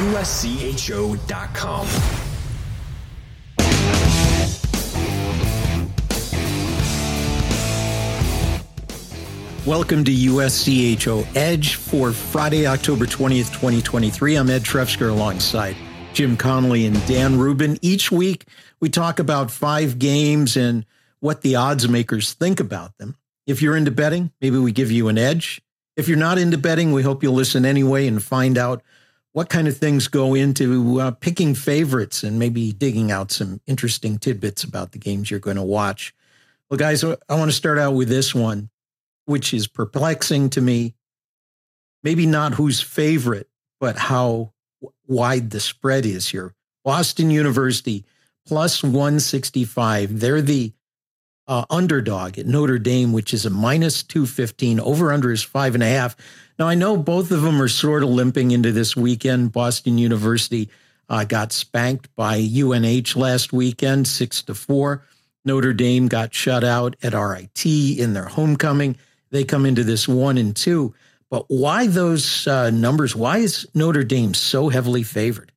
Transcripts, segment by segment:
USCHO.com. Welcome to USCHO Edge for Friday, October 20th, 2023. I'm Ed Trefzger alongside Jim Connelly and Dan Rubin. Each week, we talk about five games and what the odds makers think about them. If you're into betting, maybe we give you an edge. If you're not into betting, we hope you'll listen anyway and find out what kind of things go into uh, picking favorites and maybe digging out some interesting tidbits about the games you're going to watch. Well, guys, I want to start out with this one, which is perplexing to me. Maybe not who's favorite, but how wide the spread is here. Boston University plus 165. They're the uh, underdog at Notre Dame, which is a minus 215. Over under is five and a half. Now, I know both of them are sort of limping into this weekend. Boston University uh, got spanked by UNH last weekend, six to four. Notre Dame got shut out at RIT in their homecoming. They come into this one and two. But why those uh, numbers? Why is Notre Dame so heavily favored?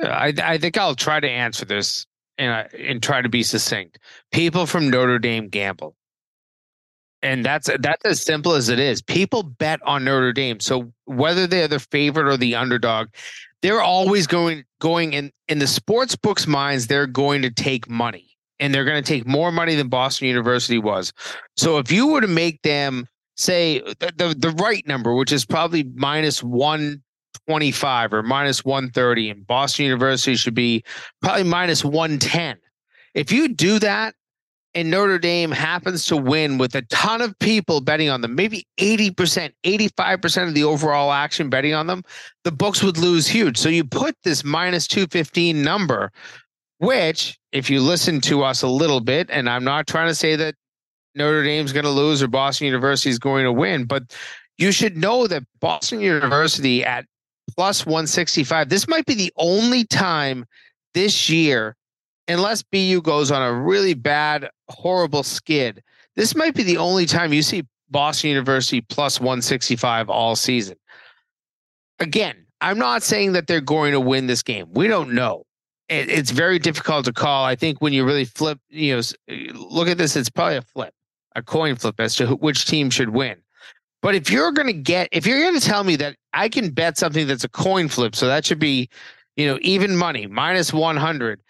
I, I think I'll try to answer this and, and try to be succinct. People from Notre Dame gamble and that's that's as simple as it is. People bet on Notre Dame, so whether they're the favorite or the underdog, they're always going going in in the sports books' minds. They're going to take money, and they're going to take more money than Boston University was. So if you were to make them say the the, the right number, which is probably minus one 25 or minus 130 and Boston University should be probably minus 110. If you do that and Notre Dame happens to win with a ton of people betting on them, maybe 80%, 85% of the overall action betting on them, the books would lose huge. So you put this minus 215 number, which, if you listen to us a little bit, and I'm not trying to say that Notre Dame's going to lose or Boston University is going to win, but you should know that Boston University at plus 165, this might be the only time this year unless BU goes on a really bad, horrible skid, this might be the only time you see Boston University plus 165 all season. Again, I'm not saying that they're going to win this game. We don't know. it's very difficult to call. I think when you really flip, you know, eh, look at this, it's probably a flip, a coin flip as to which team should win. But if you're going to get, if you're going to tell me that I can bet something that's a coin flip, so that should be, you know, even money, minus 100,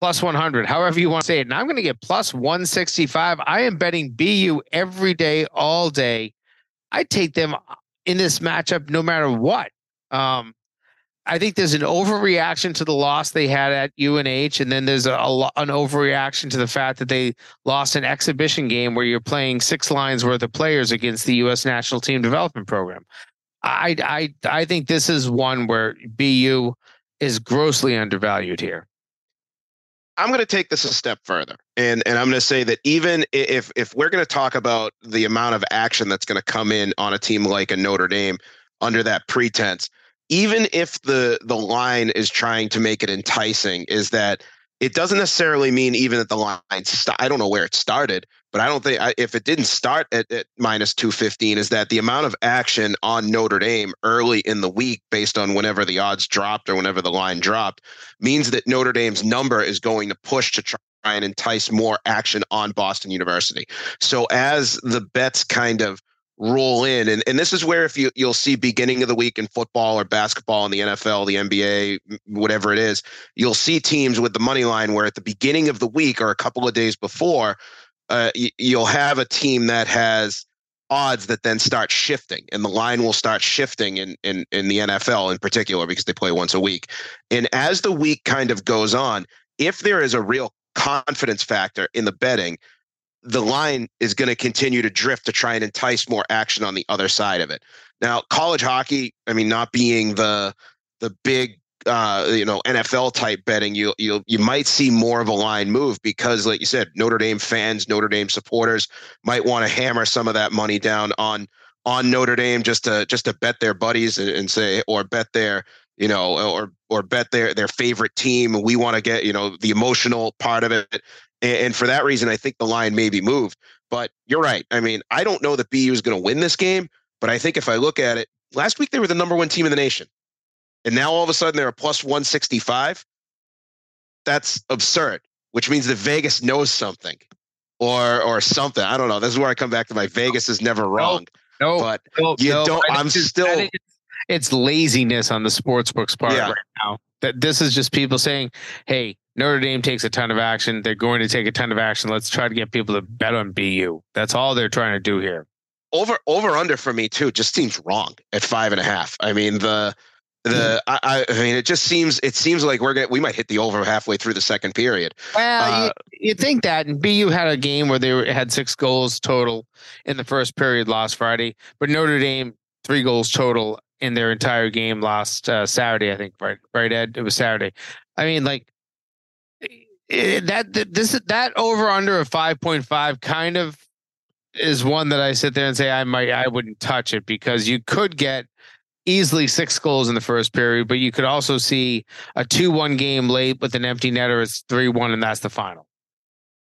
plus 100, however you want to say it. And I'm going to get plus 165. I am betting BU every day, all day. I take them in this matchup no matter what. Um, I think there's an overreaction to the loss they had at UNH, and then there's a, a, an overreaction to the fact that they lost an exhibition game where you're playing six lines worth of players against the U.S. National Team Development Program. I I I think this is one where BU is grossly undervalued here. I'm going to take this a step further, and and I'm going to say that even if if we're going to talk about the amount of action that's going to come in on a team like a Notre Dame under that pretense, even if the the line is trying to make it enticing, is that it doesn't necessarily mean even that the line. St- I don't know where it started, but I don't think I, if it didn't start at, at minus 215, is that the amount of action on Notre Dame early in the week, based on whenever the odds dropped or whenever the line dropped, means that Notre Dame's number is going to push to try and entice more action on Boston University. So as the bets kind of roll in and, and this is where if you you'll see beginning of the week in football or basketball in the NFL, the NBA, whatever it is, you'll see teams with the money line where at the beginning of the week or a couple of days before uh, you'll have a team that has odds that then start shifting and the line will start shifting in, in in the NFL in particular because they play once a week. And as the week kind of goes on, if there is a real confidence factor in the betting, the line is going to continue to drift to try and entice more action on the other side of it. Now, college hockey, I mean, not being the the big uh, you know NFL type betting, you you you might see more of a line move because, like you said, Notre Dame fans, Notre Dame supporters might want to hammer some of that money down on on Notre Dame just to just to bet their buddies and, and say or bet their you know or or bet their their favorite team. We want to get you know the emotional part of it, and, and for that reason, I think the line may be moved. But you're right. I mean, I don't know that BU is going to win this game, but I think if I look at it, last week they were the number one team in the nation. And now all of a sudden they're a plus 165. That's absurd, which means that Vegas knows something or or something. I don't know. This is where I come back to my Vegas is never wrong. No, but no, you no, don't I'm still it's, it's laziness on the sports books part Yeah. right now. That this is just people saying, "Hey, Notre Dame takes a ton of action. They're going to take a ton of action. Let's try to get people to bet on BU." That's all they're trying to do here. over over under for me too just seems wrong at five and a half. I mean the the I, I I mean it just seems it seems like we're gonna we might hit the over halfway through the second period. Well, Uh, you, you think that, and BU had a game where they were, had six goals total in the first period last Friday, but Notre Dame three goals total in their entire game last uh, Saturday. I think right, right, Ed. It was Saturday. I mean, like eh, that. that this that over under of five point five kind of is one that I sit there and say I might I wouldn't touch it because you could get easily six goals in the first period, but you could also see a two one game late with an empty netter. It's three one, and that's the final.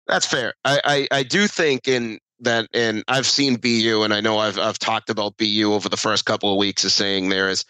That's fair. I, I, I do think in that, and I've seen BU, and I know I've I've talked about BU over the first couple of weeks, as saying there is,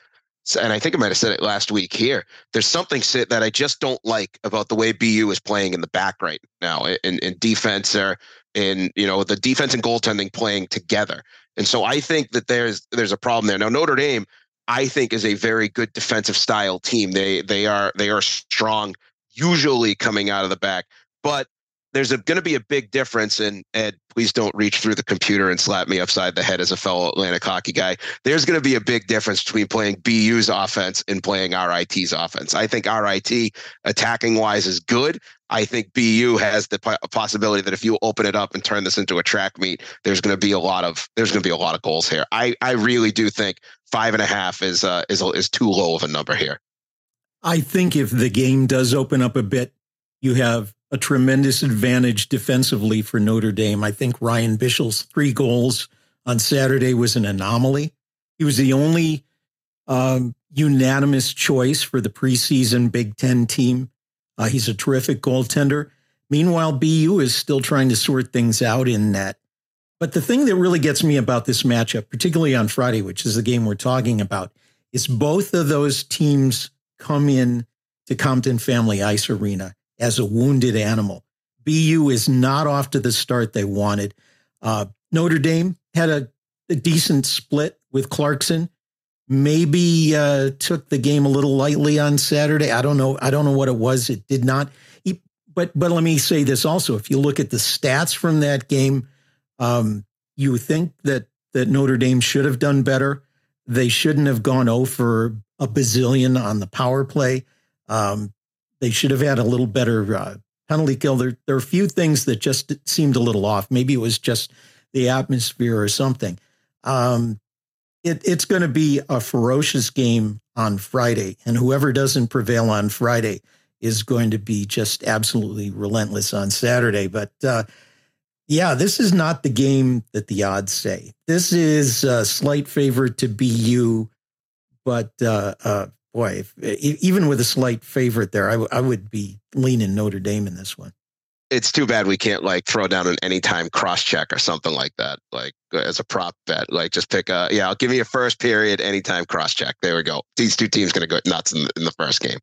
and I think I might have said it last week here. There's something that I just don't like about the way BU is playing in the back right now, in in defense or in you know the defense and goaltending playing together. And so I think that there's there's a problem there. Now Notre Dame, I think, is a very good defensive style team. They they are they are strong, usually coming out of the back, but there's going to be a big difference and ed please don't reach through the computer and slap me upside the head as a fellow atlantic hockey guy. There's going to be a big difference between playing bu's offense and playing rit's offense. I think rit attacking wise is good. I think bu has the possibility that if you open it up and turn this into a track meet there's going to be a lot of there's going to be a lot of goals here. I i really do think five and a half is uh is is too low of a number here. I think if the game does open up a bit, you have a tremendous advantage defensively for Notre Dame. I think Ryan Bischel's three goals on Saturday was an anomaly. He was the only um, unanimous choice for the preseason Big Ten team. Uh, he's a terrific goaltender. Meanwhile, BU is still trying to sort things out in net. But the thing that really gets me about this matchup, particularly on Friday, which is the game we're talking about, is both of those teams come in to Compton Family Ice Arena as a wounded animal. BU is not off to the start they wanted. Uh, Notre Dame had a, a, decent split with Clarkson. Maybe uh, took the game a little lightly on Saturday. I don't know. I don't know what it was. It did not. But but let me say this also. If you look at the stats from that game, um, you think that that Notre Dame should have done better. They shouldn't have gone 0 for a bazillion on the power play. Um, they should have had a little better uh, penalty kill. There, there are a few things that just seemed a little off. Maybe it was just the atmosphere or something. Um, it, it's going to be a ferocious game on Friday, and whoever doesn't prevail on Friday is going to be just absolutely relentless on Saturday. But uh, yeah, this is not the game that the odds say. This is a slight favorite to BU, but uh, uh, boy, if, even with a slight favorite there, I, w- I would be leaning Notre Dame in this one. It's too bad we can't like throw down an anytime cross check or something like that, like as a prop bet. Like just pick a yeah, I'll give me a first period anytime cross check. There we go. These two teams going to go nuts in the, in the first game.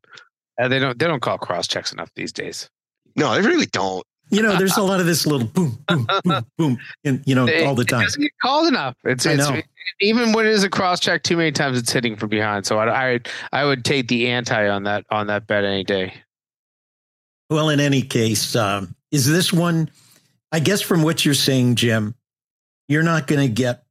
Uh, they don't they don't call cross checks enough these days. No, they really don't. You know, there's a lot of this little boom, boom, boom, boom, and you know, It- all the time. It doesn't get called enough. It's, I it's know. even when it is a cross check too many times, it's hitting from behind. So I, I I would take the anti on that on that bet any day. Well, in any case, um, is this one? I guess from what you're saying, Jim, you're not going to get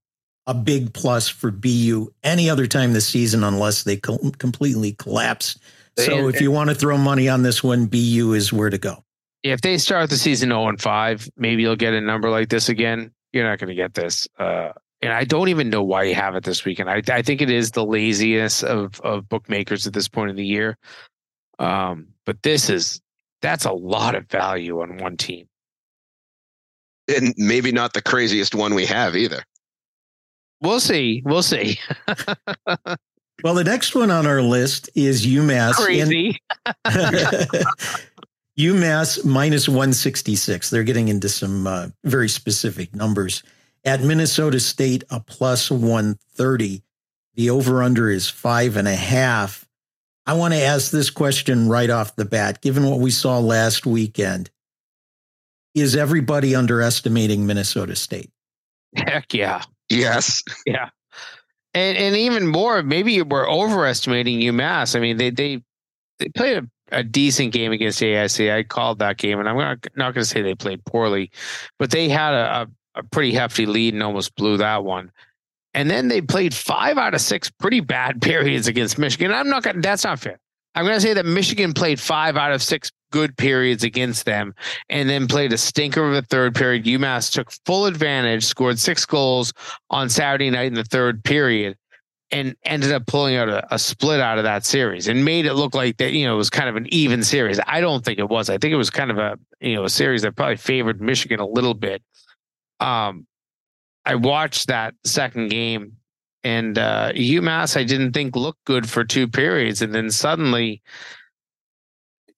a big plus for BU any other time this season unless they co- completely collapse. So if you want to throw money on this one, BU is where to go. If they start the season 0 and 5, maybe you'll get a number like this again. You're not going to get this. Uh, and I don't even know why you have it this weekend. I, I think it is the laziness of of bookmakers at this point of the year. Um, but this is that's a lot of value on one team. And maybe not the craziest one we have either. We'll see. We'll see. well, the next one on our list is UMass. Crazy. UMass minus 166. They're getting into some uh, very specific numbers. At Minnesota State, a plus 130. The over under is five and a half. I want to ask this question right off the bat. Given what we saw last weekend, is everybody underestimating Minnesota State? Heck yeah. Yes. Yeah. And and even more, maybe we're overestimating UMass. I mean, they they they played a, a decent game against AIC. I called that game, and I'm not not going to say they played poorly, but they had a, a, pretty hefty lead and almost blew that one. And then they played five out of six pretty bad periods against Michigan. I'm not going. That's not fair. I'm going to say that Michigan played five out of six good periods against them and then played a stinker of a third period. UMass took full advantage, scored six goals on Saturday night in the third period and ended up pulling out a, a, split out of that series and made it look like that, you know, it was kind of an even series. I don't think it was. I think it was kind of a, you know, a series that probably favored Michigan a little bit. Um, I watched that second game and uh, UMass, I didn't think looked good for two periods. And then suddenly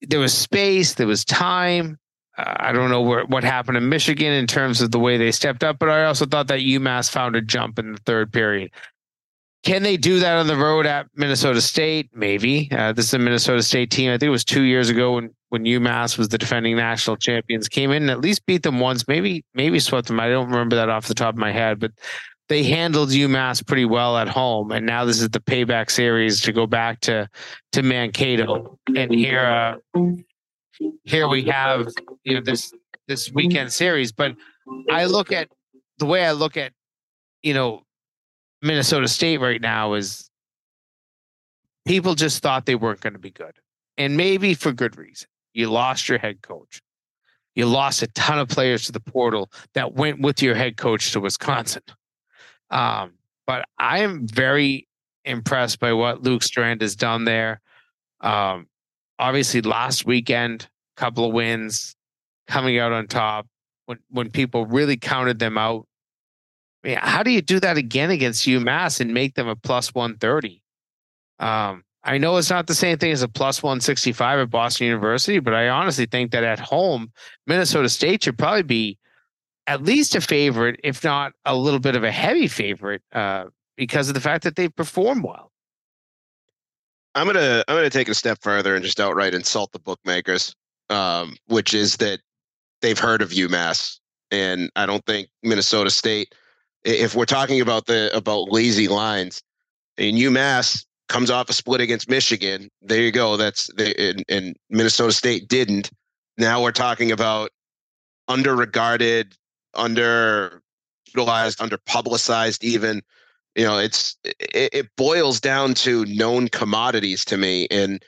there was space, there was time. Uh, I don't know where, what happened in Michigan in terms of the way they stepped up, but I also thought that UMass found a jump in the third period. Can they do that on the road at Minnesota State? Maybe. Uh, this is a Minnesota State team. I think it was two years ago when when UMass was the defending national champions. Came in and at least beat them once. Maybe maybe swept them. I don't remember that off the top of my head, but they handled UMass pretty well at home, and now this is the payback series to go back to to Mankato. And here, uh, here we have you know this this weekend series. But I look at the way I look at you know Minnesota State right now is people just thought they weren't going to be good, and maybe for good reason. You lost your head coach. You lost a ton of players to the portal that went with your head coach to Wisconsin. Um, but I am very impressed by what Luke Strand has done there. Um, obviously, last weekend, couple of wins, coming out on top when when people really counted them out. How do you do that again against UMass and make them a plus one thirty? Um, I know it's not the same thing as a plus 165 at Boston University, but I honestly think that at home, Minnesota State should probably be at least a favorite, if not a little bit of a heavy favorite, uh, because of the fact that they perform well. I'm gonna I'm gonna take a step further and just outright insult the bookmakers, um, which is that they've heard of UMass, and I don't think Minnesota State. If we're talking about the about lazy lines, and UMass comes off a split against Michigan, there you go. That's the and, Minnesota State didn't. Now we're talking about underregarded under publicized, even. You know, it's it, it boils down to known commodities to me. And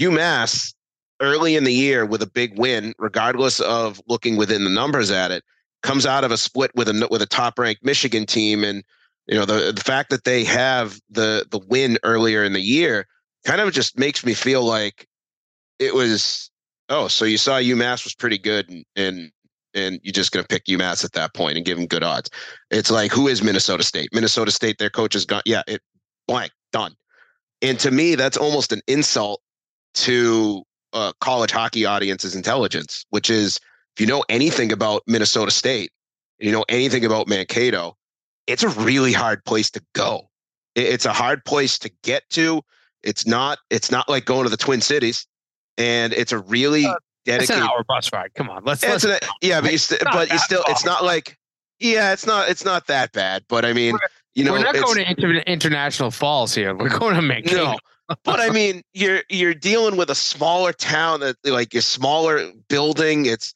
UMass early in the year with a big win, regardless of looking within the numbers at it, comes out of a split with a with a top ranked Michigan team, and you know the the fact that they have the the win earlier in the year kind of just makes me feel like it was oh so you saw UMass was pretty good and, and and you're just going to pick UMass at that point and give them good odds. It's like, who is Minnesota State? Minnesota State, their coach is gone, yeah, it blank, done. And to me, that's almost an insult to a college hockey audience's intelligence, which is if you know anything about Minnesota State, you know anything about Mankato, it's a really hard place to go. It's a hard place to get to. It's not. It's not like going to the Twin Cities, and it's a really uh, dedicated. Hour bus ride. Come on, let's. let's an, yeah, but you st- but you still. Far. It's not like. Yeah, it's not. It's not that bad. But I mean, we're, you know, we're not going to inter- international falls here. We're going to make no. but I mean, you're you're dealing with a smaller town that like a smaller building. It's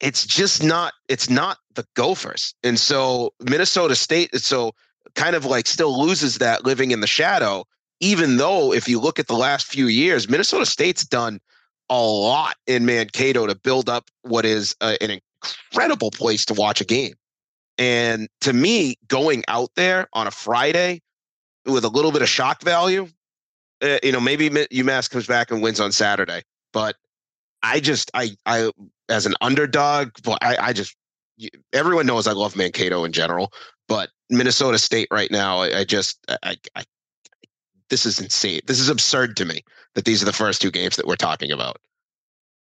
it's just not it's not the Gophers, and so Minnesota State. So kind of like still loses that living in the shadow. Even though if you look at the last few years, Minnesota State's done a lot in Mankato to build up what is uh, an incredible place to watch a game. And to me, going out there on a Friday with a little bit of shock value, uh, you know, maybe UMass comes back and wins on Saturday, but I just, I, I, as an underdog, but I, I just, everyone knows I love Mankato in general, but Minnesota State right now, I, I just, I, I, this is insane. This is absurd to me that these are the first two games that we're talking about.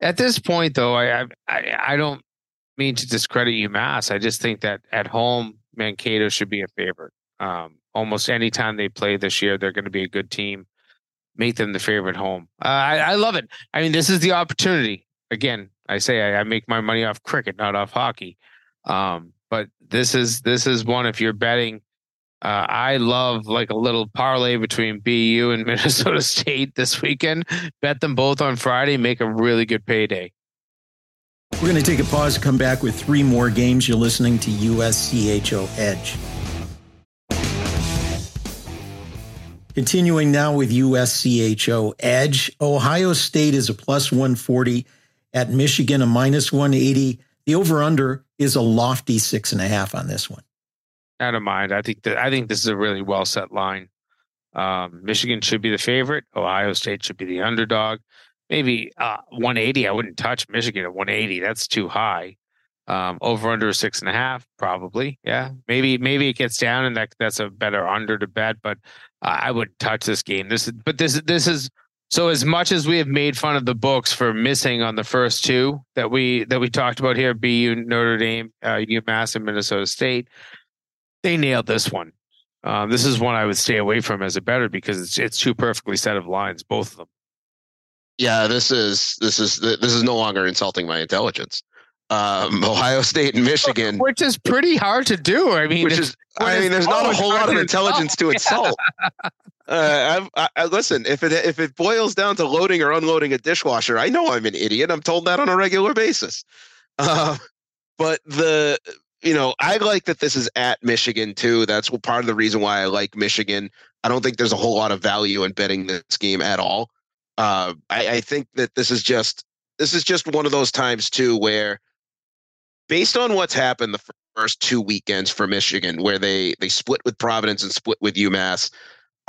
At this point, though, I, I, I don't mean to discredit UMass. I just think that at home, Mankato should be a favorite. Um, almost any time they play this year, they're going to be a good team. Make them the favorite home. Uh, I, I love it. I mean, this is the opportunity. Again, I say I, I make my money off cricket, not off hockey. Um, but this is this is one. If you're betting, uh, I love like a little parlay between BU and Minnesota State this weekend. Bet them both on Friday. Make a really good payday. We're going to take a pause, come back with three more games. You're listening to USCHO Edge. Continuing now with USCHO Edge. Ohio State is a plus 140 at Michigan, a minus 180. The over under is a lofty six and a half on this one. I don't mind. I think that I think this is a really well set line. Um, Michigan should be the favorite. Ohio State should be the underdog. Maybe uh, 180. I wouldn't touch Michigan at 180. That's too high. Um, over under six and a half, probably. Yeah, maybe maybe it gets down, and that that's a better under to bet. But I wouldn't touch this game. This is but this this is so as much as we have made fun of the books for missing on the first two that we that we talked about here, BU, Notre Dame, uh, UMass, and Minnesota State, they nailed this one. Um, this is one I would stay away from as a better because it's it's two perfectly set of lines, both of them. Yeah, this is this is this is no longer insulting my intelligence um, Ohio State and Michigan, which is pretty hard to do. I mean, which is I mean, there's not a whole lot of intelligence to insult. Yeah. Uh, I, I, listen, if it if it boils down to loading or unloading a dishwasher, I know I'm an idiot. I'm told that on a regular basis. Uh, but the you know, I like that this is at Michigan too. That's part of the reason why I like Michigan. I don't think there's a whole lot of value in betting this game at all. Uh, I, I think that this is just this is just one of those times too where based on what's happened the first two weekends for Michigan, where they they split with Providence and split with UMass,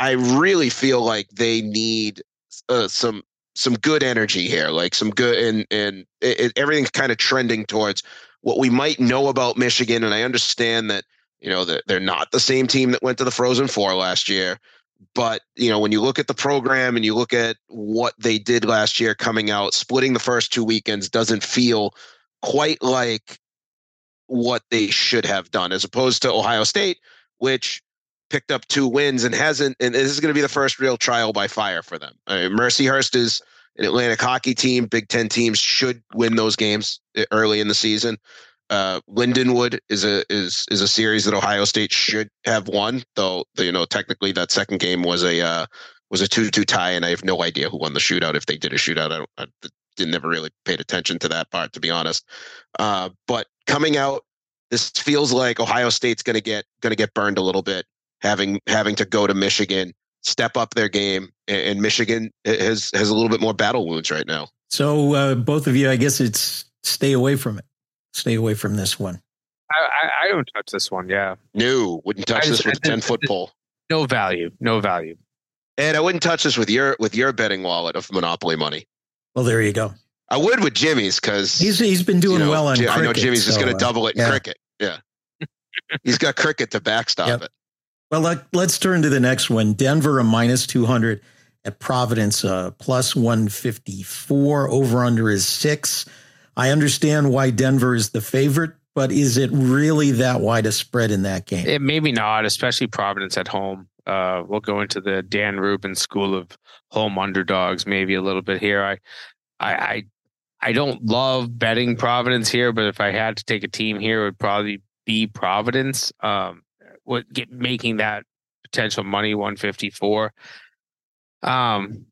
I really feel like they need uh, some some good energy here, like some good and and it, it, everything's kind of trending towards what we might know about Michigan. And I understand that you know that they're not the same team that went to the Frozen Four last year. But you know, when you look at the program and you look at what they did last year, coming out, splitting the first two weekends doesn't feel quite like what they should have done, as opposed to Ohio State, which picked up two wins and hasn't. And this is going to be the first real trial by fire for them. I mean, Mercyhurst is an Atlantic hockey team. Big Ten teams should win those games eh, early in the season. Uh, Lindenwood is a is is a series that Ohio State should have won, though you know technically that second game was a uh, was a two to two tie, and I have no idea who won the shootout if they did a shootout. I, I didn't never really paid attention to that part to be honest. Uh, but coming out, this feels like Ohio State's going to get going to get burned a little bit, having having to go to Michigan, step up their game, and, and Michigan has has a little bit more battle wounds right now. So uh, both of you, I guess it's stay away from it. Stay away from this one. I, I, I don't touch this one. Yeah, no, wouldn't touch this with a ten foot pole. No value. No value. And I wouldn't touch this with your with your betting wallet of Monopoly money. Well, there you go. I would with Jimmy's because he's he's been doing you know, well on. I know Jimmy's so, just going to double it in yeah. cricket. Yeah, he's got cricket to backstop yep. it. Well, let, us turn to the next one. Denver a minus two hundred at Providence, uh, plus one fifty four. Over under is six. I understand why Denver is the favorite, but is it really that wide a spread in that game? It maybe not, especially Providence at home. Uh, we'll go into the Dan Rubin school of home underdogs maybe a little bit here. I, I, I I don't love betting Providence here, but if I had to take a team here, it would probably be Providence. Um, get making that potential money 154. Um,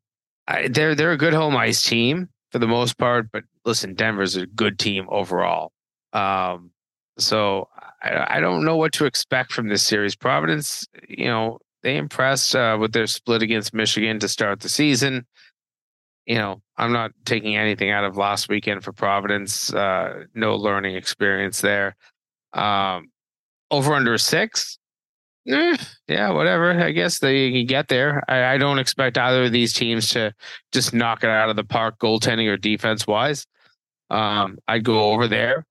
I, they're they're a good home ice team for the most part, but listen, Denver's a good team overall. Um, so I, I don't know what to expect from this series. Providence, you know, they impressed uh, with their split against Michigan to start the season you know, I'm not taking anything out of last weekend for Providence. Uh, no learning experience there. Um, over under six. Eh, yeah, whatever. I guess they can get there. I, I, don't expect either of these teams to just knock it out of the park, goaltending or defense wise. Um, I'd go over there.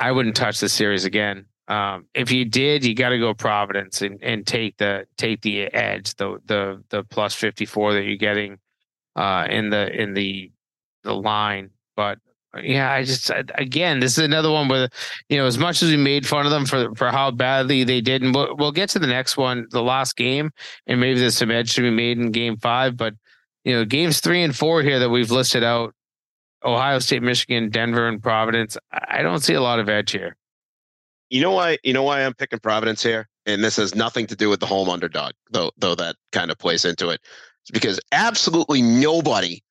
I wouldn't touch the series again. Um, if you did, you got to go Providence and, and take the take the edge, the the the plus fifty four that you're getting uh, in the in the the line. But yeah, I just again, this is another one where you know, as much as we made fun of them for for how badly they did, and we'll, we'll get to the next one, the last game, and maybe there's some edge to be made in Game Five. But you know, games three and four here that we've listed out Ohio State, Michigan, Denver, and Providence. I don't see a lot of edge here. You know why? You know why I'm picking Providence here, and this has nothing to do with the home underdog, though. Though that kind of plays into it, it's because absolutely nobody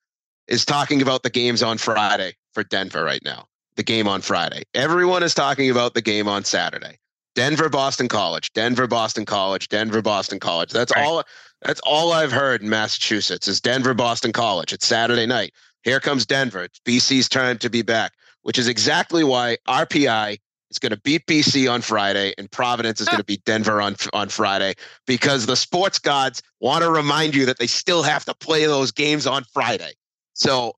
is talking about the games on Friday for Denver right now. The game on Friday. Everyone is talking about the game on Saturday. Denver, Boston College. Denver, Boston College. Denver, Boston College. That's right. all. That's all I've heard in Massachusetts is Denver, Boston College. It's Saturday night. Here comes Denver. It's BC's turn to be back, which is exactly why RPI is going to beat BC on Friday, and Providence is going to beat Denver on on Friday because the sports gods want to remind you that they still have to play those games on Friday. So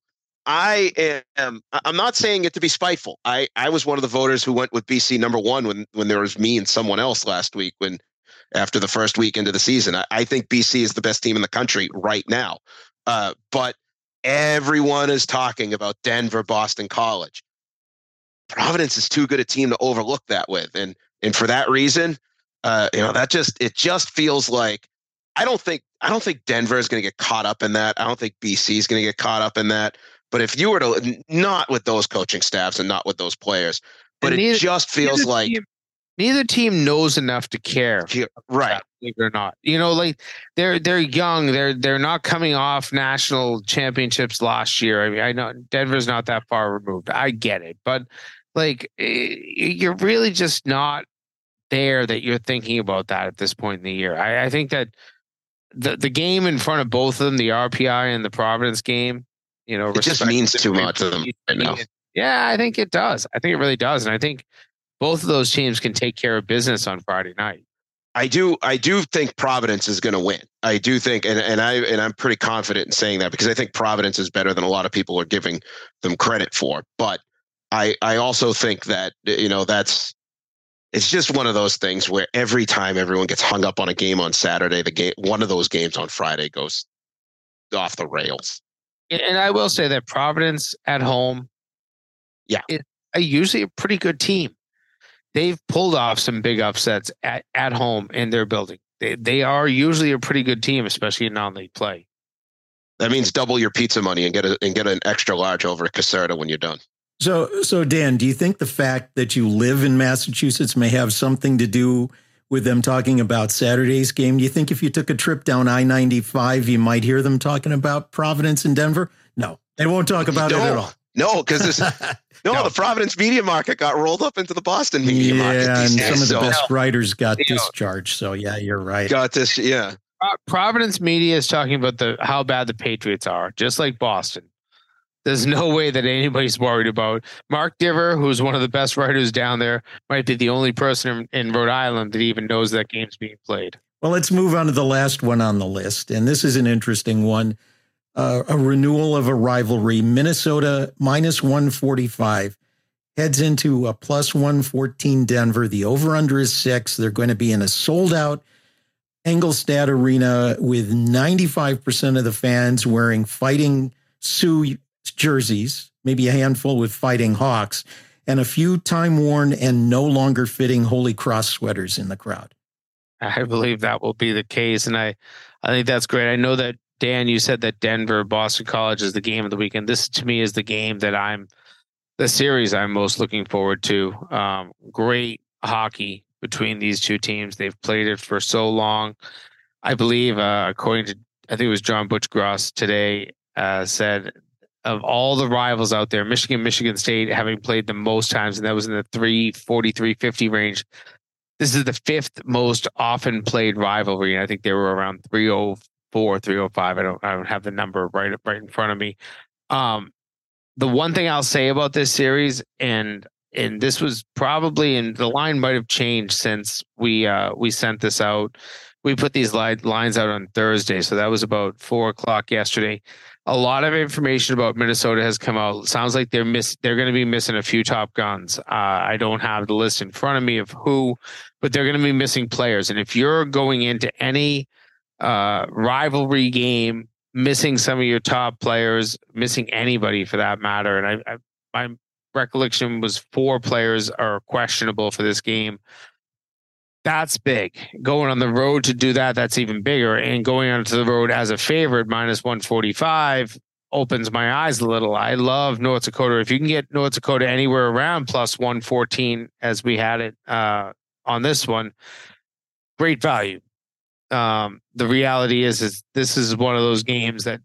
I am. I'm not saying it to be spiteful. I I was one of the voters who went with BC number one when when there was me and someone else last week when after the first week into the season. I, I think BC is the best team in the country right now. Uh, but everyone is talking about Denver, Boston College. Providence is too good a team to overlook that with, and and for that reason, uh, you know that just it just feels like I don't think I don't think Denver is going to get caught up in that. I don't think BC is going to get caught up in that. But if you were to not with those coaching staffs and not with those players, but neither, it just feels like team, neither team knows enough to care, right? Or not, you know, like they're they're young. They're they're not coming off national championships last year. I mean, I know Denver's not that far removed. I get it, but like eh, you're really just not there that you're thinking about that at this point in the year. I, I think that the the game in front of both of them, the RPI and the Providence game, you know, it just means too much to them right now. Yeah, I think it does. I think it really does, and I think both of those teams can take care of business on Friday night. I do I do think Providence is going to win. I do think and and I and I'm pretty confident in saying that because I think Providence is better than a lot of people are giving them credit for. But I I also think that you know that's it's just one of those things where every time everyone gets hung up on a game on Saturday, the game one of those games on Friday goes off the rails. And I will say that Providence at home, yeah, is a, usually a pretty good team. They've pulled off some big upsets at, at home in their building. They they are usually a pretty good team, especially in non-league play. That means double your pizza money and get a, and get an extra large over at Caserta when you're done. So, so Dan, do you think the fact that you live in Massachusetts may have something to do with them talking about Saturday's game? Do you think if you took a trip down I 95, you might hear them talking about Providence and Denver? No, they won't talk about it at all. No, because this no, no, the Providence media market got rolled up into the Boston media yeah, market. Yeah, and some of the so, best writers got discharged. So yeah, you're right. Got this, yeah. Uh, Providence media is talking about the how bad the Patriots are, just like Boston. There's no way that anybody's worried about Mark Divver, who's one of the best writers down there, might be the only person in Rhode Island that even knows that game's being played. Well, let's move on to the last one on the list, and this is an interesting one. Uh, a renewal of a rivalry. Minnesota minus 145 heads into a plus 114 Denver. The over under is six. They're going to be in a sold out Engelstad Arena with 95% of the fans wearing fighting Sioux jerseys, maybe a handful with fighting hawks, and a few time worn and no longer fitting Holy Cross sweaters in the crowd. I believe that will be the case. And I, I think that's great. I know that Dan, you said that Denver, Boston College is the game of the weekend. This to me is the game that I'm the series I'm most looking forward to. Um, great hockey between these two teams. They've played it for so long. I believe, uh, according to I think it was John Butch Gross today, uh, said of all the rivals out there, Michigan, Michigan State having played the most times, and that was in the 340, 350 range. This is the fifth most often played rivalry. And I think they were around 304, 305. I don't I don't have the number right right in front of me. Um, the one thing I'll say about this series, and and this was probably and the line might have changed since we uh we sent this out. We put these lines out on Thursday, so that was about four o'clock yesterday. A lot of information about Minnesota has come out. Sounds like they're miss they're going to be missing a few top guns. Uh, I don't have the list in front of me of who, but they're going to be missing players. And if you're going into any uh, rivalry game missing some of your top players, missing anybody for that matter. And I, I my recollection was four players are questionable for this game. That's big. Going on the road to do that, that's even bigger. And going onto the road as a favorite, minus 145, opens my eyes a little. I love North Dakota. If you can get North Dakota anywhere around plus 114, as we had it uh, on this one, great value um, the reality is is this is one of those games that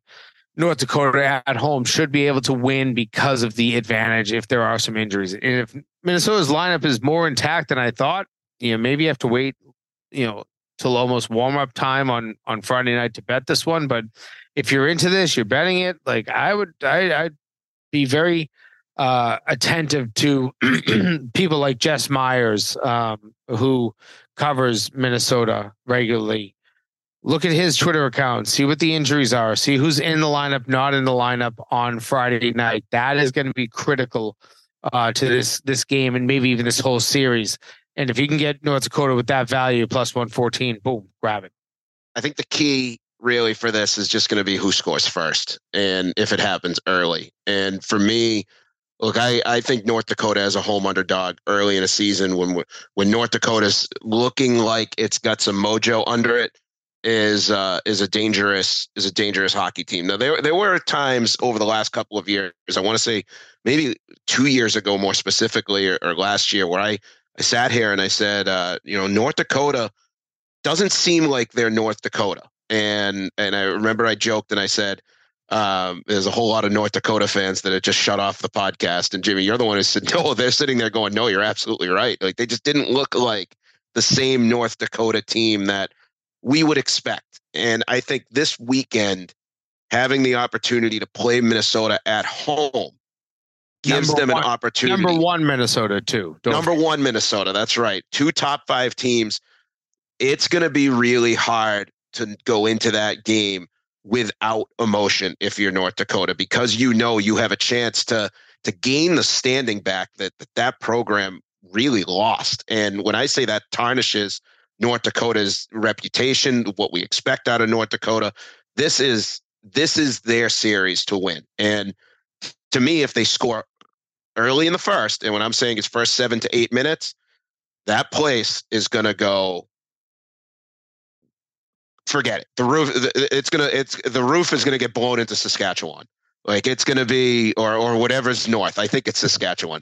North Dakota at home should be able to win because of the advantage if there are some injuries. And if Minnesota's lineup is more intact than I thought, you know, maybe you have to wait, you know, till almost warm up time on on Friday night to bet this one. But if you're into this, you're betting it. Like I would, I, I'd be very uh, attentive to people like Jess Myers, um, who covers Minnesota regularly. Look at his Twitter account, see what the injuries are, see who's in the lineup, not in the lineup on Friday night. That is going to be critical uh, to this this game and maybe even this whole series. And if you can get North Dakota with that value plus 114, boom, grab it. I think the key really for this is just going to be who scores first and if it happens early. And for me, Look, I, I think North Dakota as a home underdog early in a season when when North Dakota's looking like it's got some mojo under it is uh, is a dangerous is a dangerous hockey team. Now there there were times over the last couple of years, I want to say maybe two years ago more specifically, or, or last year, where I I sat here and I said, uh, you know, North Dakota doesn't seem like they're North Dakota, and and I remember I joked and I said um, there's a whole lot of North Dakota fans that have just shut off the podcast. And Jimmy, you're the one who said, no, they're sitting there going, no, you're absolutely right. Like they just didn't look like the same North Dakota team that we would expect. And I think this weekend, having the opportunity to play Minnesota at home gives number them one, an opportunity. Number one, Minnesota, too. Number forget. one, Minnesota. That's right. Two top five teams. It's going to be really hard to go into that game without emotion if you're North Dakota because you know you have a chance to to gain the standing back that that, that program really lost. And when I say that tarnishes North Dakota's reputation, what we expect out of North Dakota, this is this is their series to win. And to me, if they score early in the first, and when I'm saying it's first seven to eight minutes, that place is going to go forget it. The roof, it's gonna, it's the roof is gonna get blown into Saskatchewan. Like it's gonna be, or or whatever's north. I think it's Saskatchewan.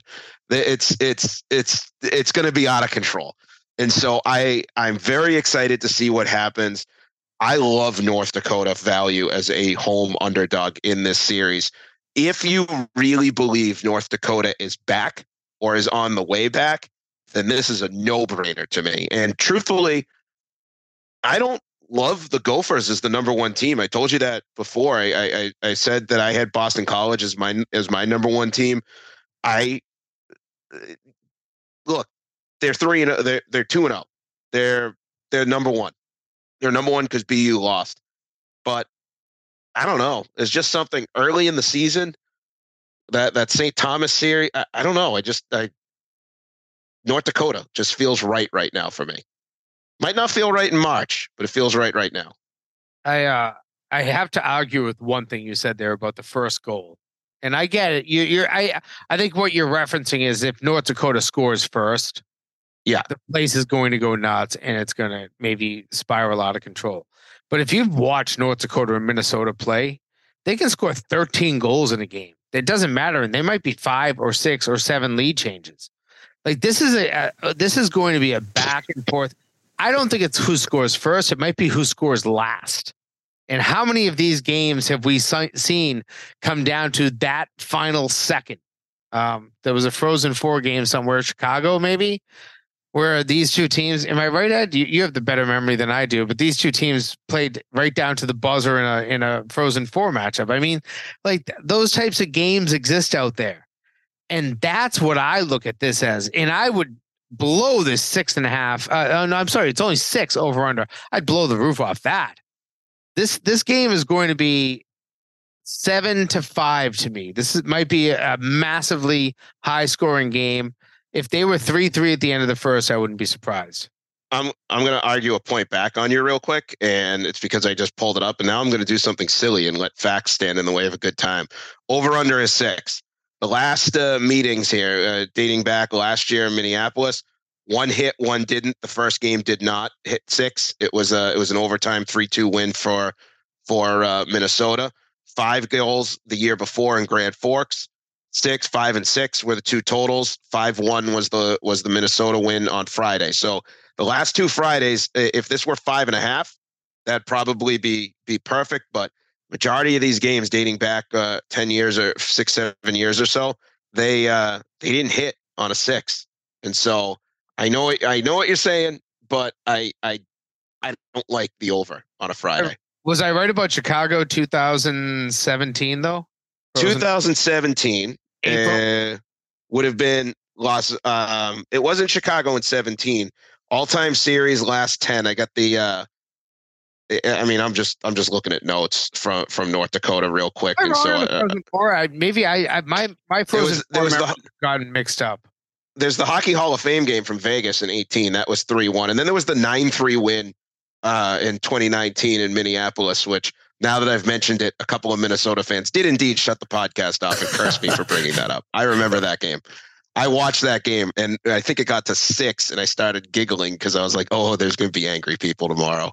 It's it's it's it's gonna be out of control. And so I I'm very excited to see what happens. I love North Dakota value as a home underdog in this series. If you really believe North Dakota is back or is on the way back, then this is a no-brainer to me. And truthfully, I don't love the Gophers as the number one team. I told you that before. I, I I said that I had Boston College as my as my number one team. I uh, look, they're three and they're they're two and zero. Oh. They're they're number one. They're number one because BU lost. But I don't know. It's just something early in the season that that St. Thomas series. I, I don't know. I just I North Dakota just feels right right now for me. Might not feel right in March, but it feels right right now. I uh, I have to argue with one thing you said there about the first goal, and I get it. You, you're I I think what you're referencing is if North Dakota scores first, yeah, the place is going to go nuts, and it's going to maybe spiral out of control. But if you've watched North Dakota and Minnesota play, they can score 13 goals in a game. It doesn't matter, and they might be five or six or seven lead changes. Like this is a, a this is going to be a back and forth. I don't think it's who scores first. It might be who scores last. And how many of these games have we seen come down to that final second? Um, there was a Frozen Four game somewhere, in Chicago, maybe. Where these two teams, am I right, Ed? You, you have the better memory than I do, but these two teams played right down to the buzzer in a in a Frozen Four matchup. I mean, like those types of games exist out there, and that's what I look at this as. And I would blow this six and a half. Uh, uh no, I'm sorry, it's only six over under. I'd blow the roof off that. This this game is going to be seven to five to me. This is, might be a massively high scoring game if they were three three at the end of the first, I wouldn't be surprised. I'm I'm going to argue a point back on you real quick, and it's because I just pulled it up, and now I'm going to do something silly and let facts stand in the way of a good time. Over under is six. The last uh, meetings here, uh, dating back last year in Minneapolis, one hit, one didn't. The first game did not hit six. It was a it was an overtime three two win for for uh, Minnesota. Five goals the year before in Grand Forks six, five, and six were the two totals. Five one was the was the Minnesota win on Friday. So the last two Fridays, if this were five and a half, that'd probably be be perfect. But majority of these games dating back uh, ten years or six, seven years or so, they uh, they didn't hit on a six. And so I know I know what you're saying, but I I I don't like the over on a Friday. Was I right about Chicago 2017 though? 2017 uh, would have been lost. Um, it wasn't Chicago in 17. All time series last 10. I got the. Uh, I mean, I'm just I'm just looking at notes from from North Dakota real quick, and so uh, or I, maybe I, I my my frozen was, there was the, gotten mixed up. There's the Hockey Hall of Fame game from Vegas in 18. That was three one, and then there was the nine three win uh, in 2019 in Minneapolis, which now that I've mentioned it, a couple of Minnesota fans did indeed shut the podcast off and curse me for bringing that up. I remember that game. I watched that game and I think it got to six and I started giggling because I was like, oh, there's going to be angry people tomorrow.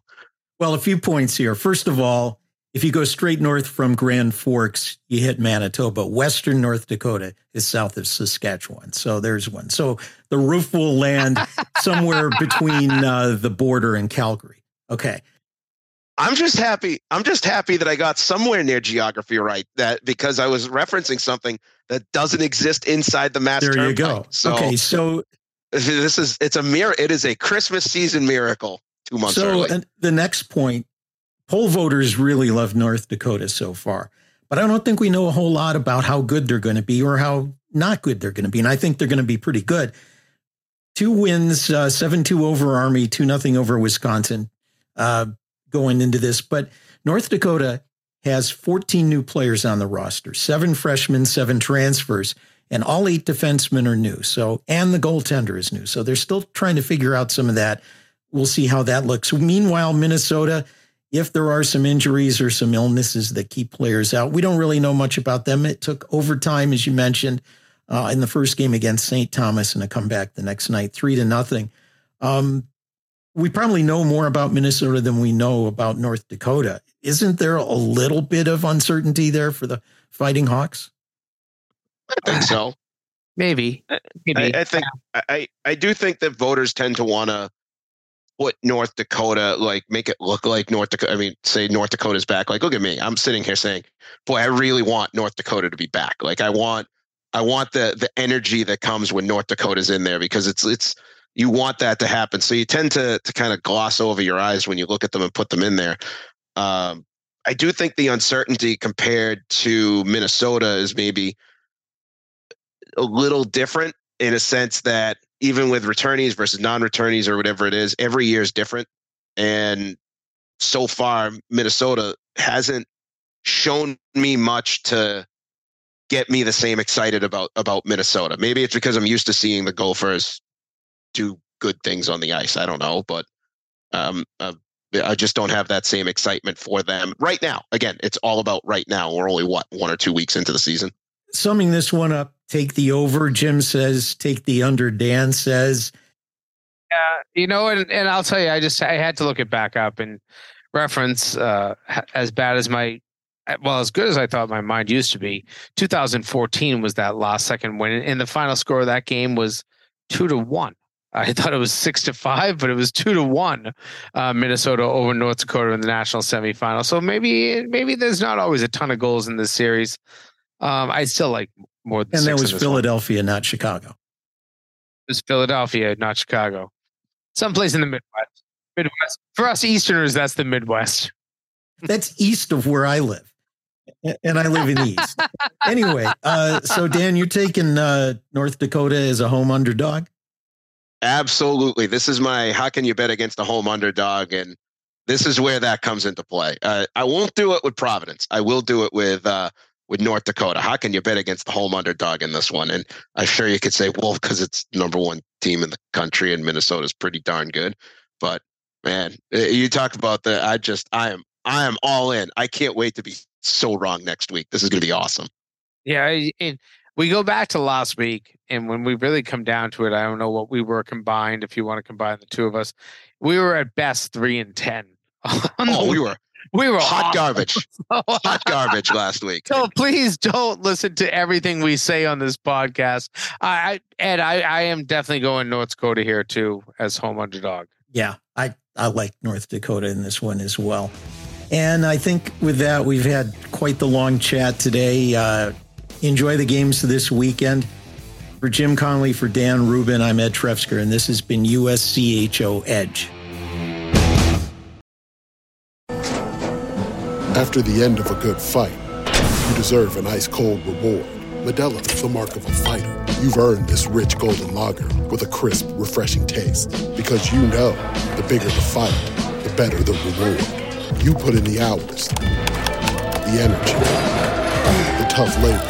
Well, a few points here. First of all, if you go straight north from Grand Forks, you hit Manitoba. Western North Dakota is south of Saskatchewan. So there's one. So the roof will land somewhere between uh, the border and Calgary. Okay. I'm just happy. I'm just happy that I got somewhere near geography right. That because I was referencing something that doesn't exist inside the mass. There turnpike. you go. So, okay, so this is it's a mirror. It is a Christmas season miracle. Two months so, the next point, poll voters really love North Dakota so far, but I don't think we know a whole lot about how good they're going to be or how not good they're going to be. And I think they're going to be pretty good. Two wins, uh, seven two over Army, two nothing over Wisconsin. Uh, going into this, but North Dakota has 14 new players on the roster, seven freshmen, seven transfers, and all eight defensemen are new. So, and the goaltender is new. So they're still trying to figure out some of that. We'll see how that looks. Meanwhile, Minnesota, if there are some injuries or some illnesses that keep players out, we don't really know much about them. It took overtime, as you mentioned, uh, in the first game against St. Thomas and a comeback the next night, three to nothing. Um, we probably know more about Minnesota than we know about North Dakota. Isn't there a little bit of uncertainty there for the Fighting Hawks? I think so. Maybe. Maybe. I, I think I, I do think that voters tend to want to put North Dakota, like make it look like North Dakota. I mean, say North Dakota's back. Like, look at me. I'm sitting here saying, boy, I really want North Dakota to be back. Like I want I want the the energy that comes when North Dakota's in there because it's it's you want that to happen. So you tend to to kind of gloss over your eyes when you look at them and put them in there. Um, I do think the uncertainty compared to Minnesota is maybe a little different in a sense that even with returnees versus non-returnees or whatever it is, every year is different. And so far, Minnesota hasn't shown me much to get me the same excited about about Minnesota. Maybe it's because I'm used to seeing the Gophers do good things on the ice. I don't know, but um, uh, I just don't have that same excitement for them right now. Again, it's all about right now. We're only what one or two weeks into the season. Summing this one up, take the over. Jim says take the under. Dan says, yeah, you know, and, and I'll tell you, I just I had to look it back up and reference uh, as bad as my well as good as I thought my mind used to be. 2014 was that last second win, and the final score of that game was two to one. I thought it was six to five, but it was two to one. Uh, Minnesota over North Dakota in the national semifinal. So maybe maybe there's not always a ton of goals in this series. Um, I still like more. Than. And that was Philadelphia, one. not Chicago. It's Philadelphia, not Chicago. Someplace in the Midwest. Midwest. For us Easterners, that's the Midwest. That's east of where I live. And I live in the east. anyway, uh, so Dan, you're taking uh, North Dakota as a home underdog? Absolutely. This is my how can you bet against a home underdog? And this is where that comes into play. Uh, I won't do it with Providence. I will do it with uh, with North Dakota. How can you bet against the home underdog in this one? And I'm sure you could say, well, because it's number one team in the country and Minnesota's pretty darn good. But man, you talk about the I just I am I am all in. I can't wait to be so wrong next week. This is going to be awesome. Yeah, we go back to last week, and when we really come down to it, I don't know what we were combined. If you want to combine the two of us, we were at best three and ten. oh, we were we were hot awful. garbage, hot garbage last week. So please don't listen to everything we say on this podcast. I, I Ed, I, I am definitely going North Dakota here too as home underdog. Yeah, I I like North Dakota in this one as well. And I think with that, we've had quite the long chat today. Uh, enjoy the games this weekend. For Jim Connelly, for Dan Rubin, I'm Ed Trefzger, and this has been USCHO Edge. After the end of a good fight, you deserve an ice cold reward. Modelo is the mark of a fighter. You've earned this rich golden lager with a crisp, refreshing taste. Because you know the bigger the fight, the better the reward. You put in the hours, the energy, the tough labor.